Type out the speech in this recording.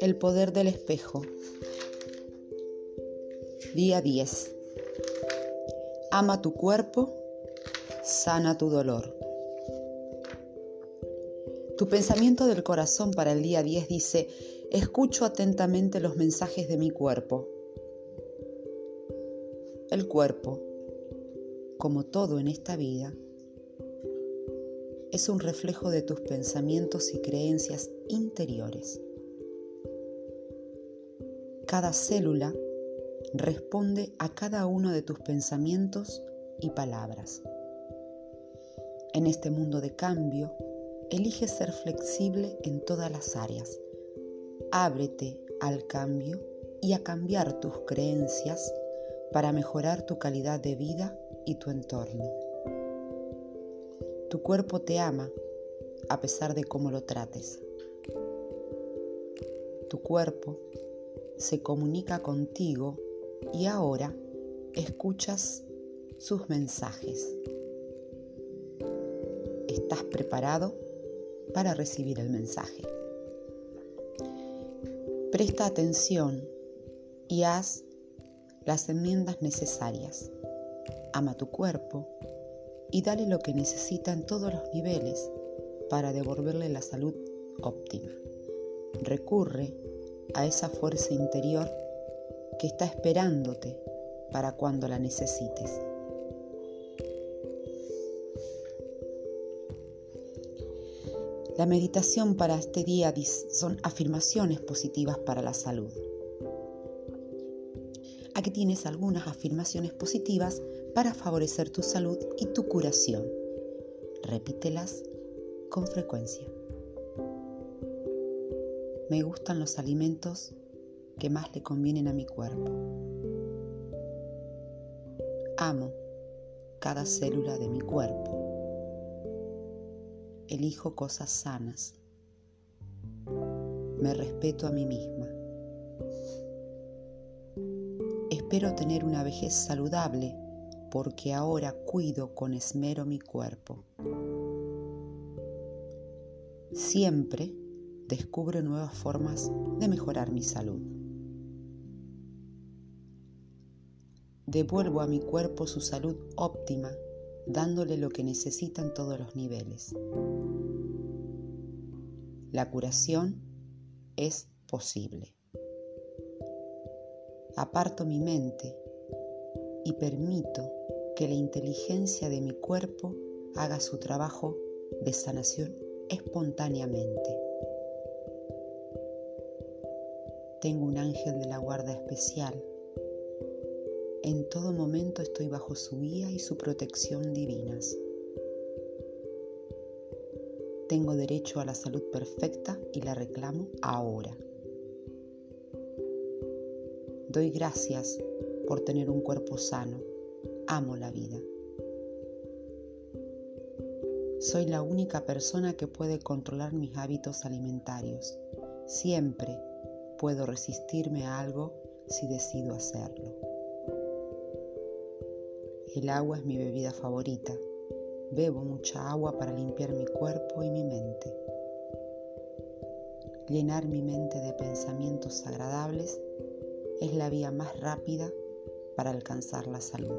El poder del espejo. Día 10. Ama tu cuerpo, sana tu dolor. Tu pensamiento del corazón para el día 10 dice, escucho atentamente los mensajes de mi cuerpo. El cuerpo, como todo en esta vida, es un reflejo de tus pensamientos y creencias interiores. Cada célula responde a cada uno de tus pensamientos y palabras. En este mundo de cambio, elige ser flexible en todas las áreas. Ábrete al cambio y a cambiar tus creencias para mejorar tu calidad de vida y tu entorno. Tu cuerpo te ama a pesar de cómo lo trates. Tu cuerpo se comunica contigo y ahora escuchas sus mensajes. ¿Estás preparado para recibir el mensaje? Presta atención y haz las enmiendas necesarias. Ama tu cuerpo y dale lo que necesita en todos los niveles para devolverle la salud óptima. Recurre a esa fuerza interior que está esperándote para cuando la necesites. La meditación para este día son afirmaciones positivas para la salud. Aquí tienes algunas afirmaciones positivas para favorecer tu salud y tu curación. Repítelas con frecuencia. Me gustan los alimentos que más le convienen a mi cuerpo. Amo cada célula de mi cuerpo. Elijo cosas sanas. Me respeto a mí misma. Espero tener una vejez saludable porque ahora cuido con esmero mi cuerpo. Siempre descubro nuevas formas de mejorar mi salud. Devuelvo a mi cuerpo su salud óptima, dándole lo que necesita en todos los niveles. La curación es posible. Aparto mi mente y permito que la inteligencia de mi cuerpo haga su trabajo de sanación espontáneamente. Tengo un ángel de la guarda especial. En todo momento estoy bajo su guía y su protección divinas. Tengo derecho a la salud perfecta y la reclamo ahora. Doy gracias por tener un cuerpo sano. Amo la vida. Soy la única persona que puede controlar mis hábitos alimentarios. Siempre puedo resistirme a algo si decido hacerlo. El agua es mi bebida favorita. Bebo mucha agua para limpiar mi cuerpo y mi mente. Llenar mi mente de pensamientos agradables es la vía más rápida para alcanzar la salud.